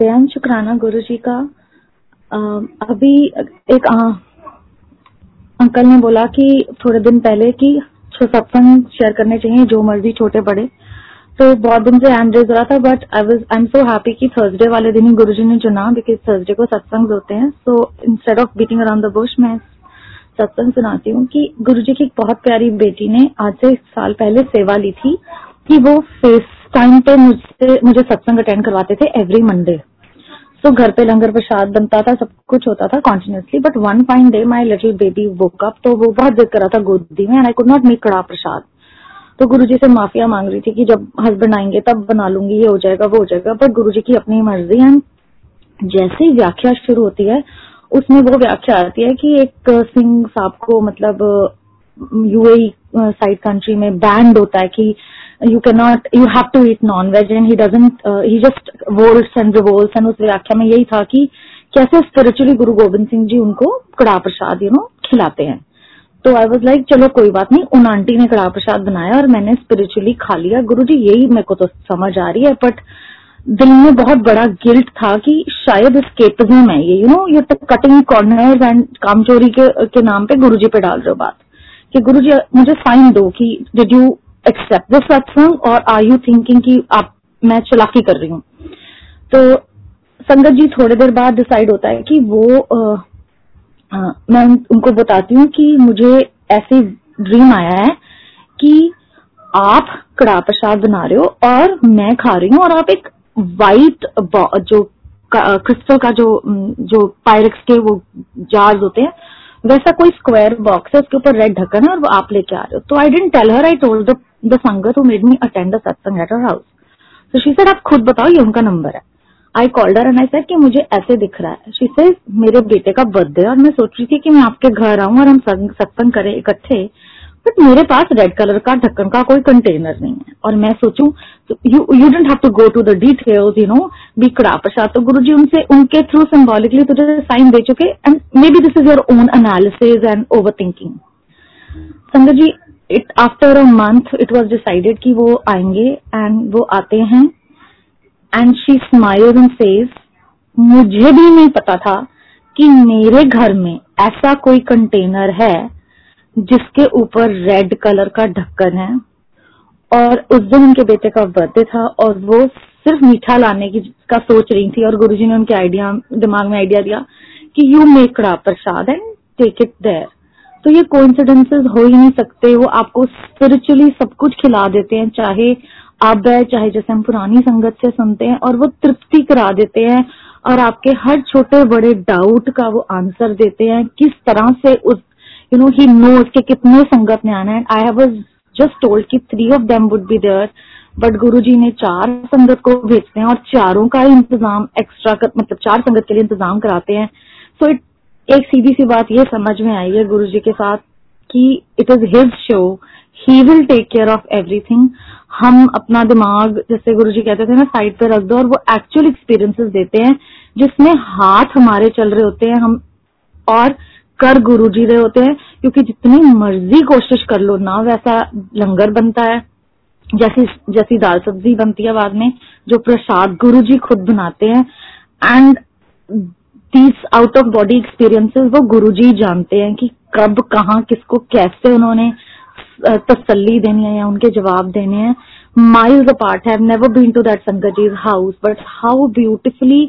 बेअन शुक्राना गुरु जी का अभी एक आ, अंकल ने बोला कि थोड़े दिन पहले कि सत्संग शेयर करने चाहिए जो मर्ज़ी छोटे बड़े। तो बहुत दिन से हैंड रेज रहा था but I was I am so happy कि थर्सडे वाले दिन ही गुरुजी ने चुना बिकॉज़ थर्सडे को सत्संग होते हैं। So instead of beating around the bush मैं सत्संग सुनाती हूँ कि गुरुजी की एक बहुत प्यारी बेटी ने आज से साल पहले सेवा ली थी। कि वो फेस टाइम पे मुझसे, मुझे सत्संग अटेंड करवाते थे एवरी मंडे सो घर पे लंगर प्रसाद बनता था, सब कुछ होता था continuously but one fine day my little baby woke up तो वो बहुत जिद रहा था गोदी में and I could not make karah prasad. तो गुरु जी से माफिया मांग रही थी कि जब हस्बैंड आएँगे तब बना लूँगी, ये हो जाएगा, वो हो जाएगा, पर गुरु जी की अपनी मर्ज़ी एंड जैसे ही व्याख्या शुरू होती है, उसमें वो व्याख्या आती है कि एक सिंह साहब को मतलब यूएई साइड कंट्री में बैंड होता है कि you can not you have to eat non veg and he doesn't he just wolves and revolves and उस व्याख्या में यही था कि कैसे स्पिरिचुअली गुरु गोविंद सिंह जी उनको कड़ा प्रसाद यू नो खिलाते हैं। तो आई वॉज़ लाइक चलो कोई बात नहीं। उन आंटी ने कड़ा प्रसाद बनाया और मैंने स्पिरिचुअली खा लिया। गुरु जी यही मेरे को तो समझ आ रही है बट दिल में बहुत बड़ा गिल्ट था कि शायद स्केपिज्म है ये you know you cutting corner and कामचोरी के, के नाम पे गुरु जी पे डाल रहे हो बात। कि गुरु जी मुझे फाइन दो कि डिड यू एक्सेप्ट दिस सत्संग और आर यू थिंकिंग कि आप मैं चलाकी कर रही हूँ? तो संगत जी थोड़ी देर बाद डिसाइड होता है कि वो आ, आ, मैं उनको बताती हूँ कि मुझे ऐसे ड्रीम आया है कि आप कड़ा प्रसाद बना रहे हो और मैं खा रही हूँ और आप एक वाइट जो क्रिस्टल का जो जो पायरेक्स के वो जार्स होते हैं वैसा कोई स्क्वायर बॉक्स है उसके ऊपर रेड ढक्कन है और वो आप लेके आ रहे हो। तो I didn't tell her I told the sangat who made me attend the satsang at house तो शी सेड आप खुद बताओ, ये उनका नंबर है. I called her and I said कि मुझे ऐसे दिख रहा है। शी सेड मेरे बेटे का बर्थडे और मैं सोच रही थी कि मैं आपके घर आऊँ और हम सत्संग करें इकट्ठे। बट मेरे पास रेड कलर का, ढक्कन का कोई कंटेनर नहीं है। और मैं सोचूं you you don't have to go to the details you know B कड़ा तो गुरु जी उनसे, उनके थ्रू सिम्बॉलिकली तुझे साइन दे चुके and maybe this is your own analysis and overthinking sangat ji it after a month it was decided कि वो आएँगे एंड वो आते हैं। And she smile and says मुझे भी नहीं पता था कि मेरे घर में ऐसा कोई कंटेनर है जिसके ऊपर रेड कलर का ढक्कन है। और उस दिन उनके बेटे का बर्थडे था और वो सिर्फ़ मीठा लाने की का सोच रही थी और गुरुजी ने उनके आइडिया दिमाग में आइडिया दिया कि you make karah prasad and take it there तो ये कोइंसिडेंसेस हो ही नहीं सकते। वो आपको स्पिरिचुअली सब कुछ खिला देते हैं चाहे अब है चाहे जैसे हम पुरानी संगत से सुनते हैं और वो तृप्ति करा देते हैं और आपके हर छोटे बड़े डाउट का वो आंसर देते हैं किस तरह से उस यू नो ही नोज़ के कितने संगत में आना है। आई हैव जस्ट टोल्ड कि three of them would be there but Guru ji ने चार संगत को भेजते हैं और चारों का इंतज़ाम एक्स्ट्रा मतलब चार संगत के लिए इंतज़ाम कराते हैं। सो so, एक सीधी सी बात ये समझ में आई है गुरु जी के साथ कि it is his show he will take care of everything हम अपना दिमाग, जैसे गुरु जी कहते थे ना साइड पे रख दो और वो एक्चुअल एक्सपीरियंसेस देते हैं, जिसमें हाथ हमारे चल रहे होते हैं, हम और कर गुरु जी रहे होते हैं, क्योंकि जितनी मर्ज़ी कोशिश कर लो, ना वैसा लंगर बनता है। जैसी जैसी दाल सब्ज़ी बनती है बाद में, जो प्रसाद गुरु जी खुद बनाते हैं। And these out of body experiences वो गुरु जी जानते हैं कि कब, कहा, किसको, कैसे उन्होंने तसल्ली देनी है या उनके जवाब देने हैं। Miles apart have never been to that sangat house but how beautifully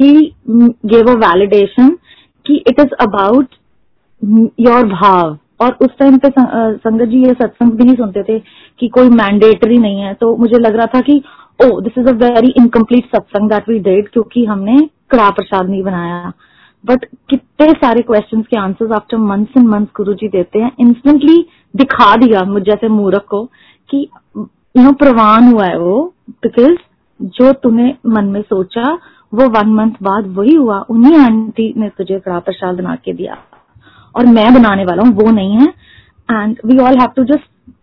he gave a validation कि it is about your bhav और उस टाइम पे संगत जी ये सत्संग भी नहीं सुनते थे कि कोई मैंडेटरी नहीं है। तो मुझे लग रहा था कि ओ this is a very incomplete satsang that we did क्योंकि हमने कड़ा प्रसाद नहीं बनाया। बट कितने सारे क्वेश्चन के answers after months and months Guru ji देते हैं। इंस्टेंटली दिखा दिया मुझ जैसे मूर्ख को कि यू नो प्रवान हुआ है वो बिकॉज़ जो तूने मन में सोचा, वो वन मंथ बाद वही हुआ। उन्हीं आंटी ने तुझे कड़ा प्रसाद बना के दिया। और मैं बनाने वाला हूँ, वो नहीं है। And we all have to just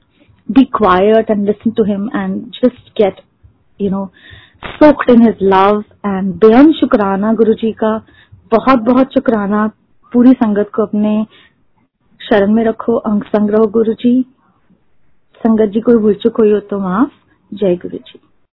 be quiet and listen to him and just get you know soaked in his love and be in shukrana Guru ji का बहुत बहुत शुक्राना पूरी संगत को अपने शरण में रखो, अंग संग्रह रहो गुरु जी संगत जी, कोई भूल चुक हुई हो तो माफ़। जय गुरु जी